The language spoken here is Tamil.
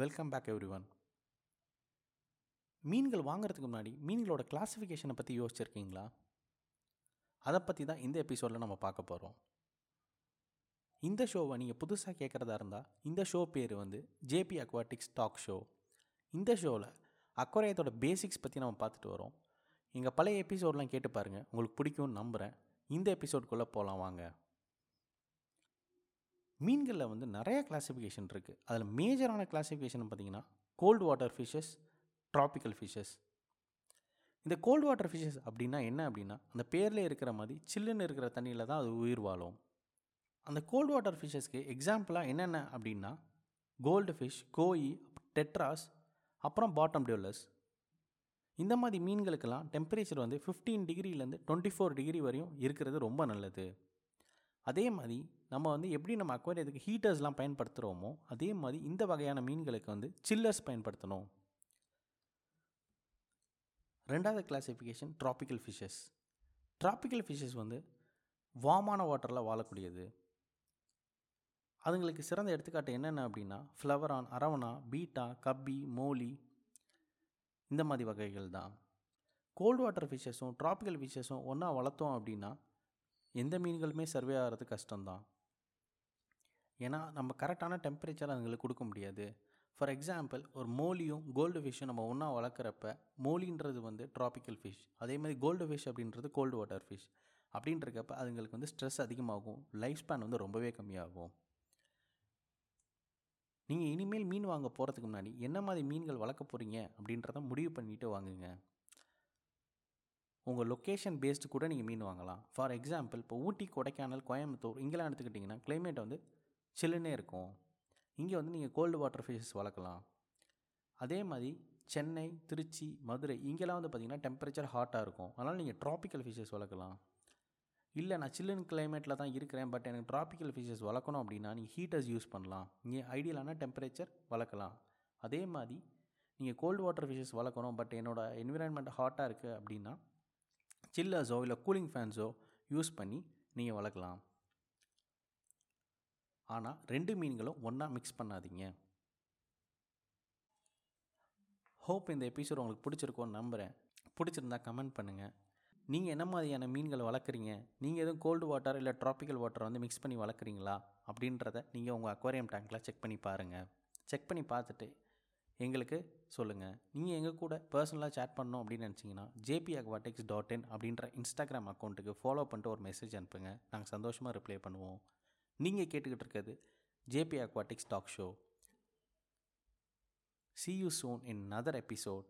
வெல்கம் பேக் எவ்ரி ஒன் மீன்கள் வாங்குறதுக்கு முன்னாடி மீன்களோட கிளாஸிஃபிகேஷனை பற்றி யோசிச்சிருக்கீங்களா? அதை பற்றி தான் இந்த எபிசோடில் நம்ம பார்க்க போகிறோம் இந்த ஷோவை நீங்கள் புதுசாக கேட்குறதா இருந்தால் இந்த ஷோ பேர் வந்து ஜேபி அக்வாட்டிக்ஸ் டாக் ஷோ இந்த ஷோவில் அக்வாரியத்தோட பேசிக்ஸ் பற்றி நம்ம பார்த்துட்டு வரோம். எங்கள் பழைய எபிசோட்லாம் கேட்டு பாருங்கள் உங்களுக்கு பிடிக்கும்னு நம்புகிறேன் இந்த எபிசோட்குள்ளே போகலாம் வாங்க. மீன்களில் வந்து நிறையா கிளாஸிஃபிகேஷன் இருக்குது அதில் மேஜரான கிளாஸிஃபிகேஷன் பார்த்தீங்கன்னா cold water fishes tropical fishes இந்த கோல்டு வாட்டர் ஃபிஷ்ஷஸ் அப்படின்னா என்ன அப்படின்னா அந்த பேரில் இருக்கிற மாதிரி சில்லுன்னு இருக்கிற தண்ணியில் தான் அது உயிர் வாழும். அந்த கோல்டு வாட்டர் ஃபிஷ்ஷஸ்க்கு எக்ஸாம்பிளாக என்னென்ன அப்படின்னா கோல்டு ஃபிஷ் கோயி டெட்ராஸ் அப்புறம் பாட்டம் டியூலர்ஸ் இந்த மாதிரி மீன்களுக்கெல்லாம் டெம்பரேச்சர் வந்து ஃபிஃப்டீன் டிகிரிலேருந்து டுவெண்ட்டி ஃபோர் டிகிரி வரையும் இருக்கிறது ரொம்ப நல்லது. அதே மாதிரி நம்ம வந்து எப்படி நம்ம அக்வாரியத்துக்கு ஹீட்டர்ஸ்லாம் பயன்படுத்துகிறோமோ அதே மாதிரி இந்த வகையான மீன்களுக்கு வந்து சில்லர்ஸ் பயன்படுத்தணும். ரெண்டாவது classification tropical fishes tropical fishes வந்து வாமான வாட்டரில் வாழக்கூடியது. அதுங்களுக்கு சிறந்த எடுத்துக்காட்டு என்னென்ன அப்படின்னா flowerhorn arowana betta guppy molly இந்த மாதிரி வகைகள் தான். கோல்டு வாட்டர் ஃபிஷஸும் ட்ராபிக்கல் ஃபிஷ்ஷஸும் ஒன்றா வளர்த்தோம் அப்படின்னா எந்த மீன்களுமே சர்வே ஆகிறது கஷ்டம்தான். ஏன்னா நம்ம கரெக்டான டெம்பரேச்சர் அதுங்களுக்கு கொடுக்க முடியாது. ஃபார் எக்ஸாம்பிள் ஒரு மோலியும் கோல்டு ஃபிஷ்ஷும் நம்ம ஒன்றா வளர்க்குறப்ப மோலின்றது வந்து ட்ராபிக்கல் ஃபிஷ் அதே மாதிரி கோல்டு ஃபிஷ் அப்படின்றது கோல்டு வாட்டர் ஃபிஷ் அப்படின்றக்கப்ப அதுங்களுக்கு வந்து ஸ்ட்ரெஸ் அதிகமாகும். லைஃப் ஸ்பேன் வந்து ரொம்பவே கம்மியாகும். நீங்கள் இனிமேல் மீன் வாங்க போகிறதுக்கு முன்னாடி என்ன மாதிரி மீன்கள் வளர்க்க போகிறீங்க அப்படின்றத முடிவு பண்ணிவிட்டு வாங்குங்க. உங்கள் லொக்கேஷன் பேஸ்டு கூட நீங்கள் மீன் வாங்கலாம். ஃபார் எக்ஸாம்பிள் இப்போ ஊட்டி கொடைக்கானல் கோயம்புத்தூர் இங்கெல்லாம் எடுத்துக்கிட்டிங்கன்னா கிளைமேட் வந்து சில்லுன்னே இருக்கும். இங்கே வந்து நீங்கள் கோல்டு வாட்டர் ஃபிஷஸ் வளர்க்கலாம். அதே மாதிரி சென்னை திருச்சி மதுரை இங்கெல்லாம் வந்து பார்த்திங்கன்னா டெம்பரேச்சர் ஹாட்டாக இருக்கும். அதனால் நீங்கள் ட்ராபிக்கல் ஃபிஷஸ் வளர்க்கலாம். இல்லை நான் சில்லுன்னு கிளைமேட்டில் தான் இருக்கிறேன் பட் எனக்கு ட்ராபிக்கல் ஃபிஷஸ் வளர்க்கணும் அப்படின்னா நீங்கள் ஹீட்டர்ஸ் யூஸ் பண்ணலாம். இங்கே ஐடியலான டெம்பரேச்சர் வளர்க்கலாம். அதே மாதிரி நீங்கள் கோல்டு வாட்டர் ஃபிஷஸ் வளர்க்கணும் பட் என்னோடய என்விரான்மெண்ட் ஹாட்டாக இருக்குது அப்படின்னா சில்லர்ஸோ இல்லை கூலிங் ஃபேன்ஸோ யூஸ் பண்ணி நீங்கள் வளர்க்கலாம். ஆனால் ரெண்டு மீன்களும் ஒன்றா மிக்ஸ் பண்ணாதீங்க. ஹோப் இந்த எபிசோட் உங்களுக்கு பிடிச்சிருக்கோன்னு நம்புகிறேன் பிடிச்சிருந்தா கமெண்ட் பண்ணுங்கள் நீங்கள் என்ன மாதிரியான மீன்கள் வளர்க்குறீங்க? நீங்கள் எதுவும் கோல்டு வாட்டர் இல்லை ட்ராபிக்கல் வாட்டர் வந்து மிக்ஸ் பண்ணி வளர்க்குறீங்களா? அப்படின்றத நீங்கள் உங்கள் அக்வாரியம் டேங்க்கில் செக் பண்ணி பாருங்கள் செக் பண்ணி பார்த்துட்டு எங்களுக்கு சொல்லுங்கள் நீங்கள் எங்கள் கூட பர்சனலாக சேட் பண்ணோம் அப்படின்னு நினச்சிங்கன்னா ஜேபி அக்வாட்டிக்ஸ் டாட் இன் அப்படின்ற இன்ஸ்டாகிராம் அக்கௌண்ட்டுக்கு ஃபாலோ பண்ணிட்டு ஒரு மெசேஜ் அனுப்புங்க. நாங்கள் சந்தோஷமாக ரிப்ளை பண்ணுவோம். நீங்கள் கேட்டுக்கிட்டு இருக்கிறது JP aquatics talk show see you soon in other episode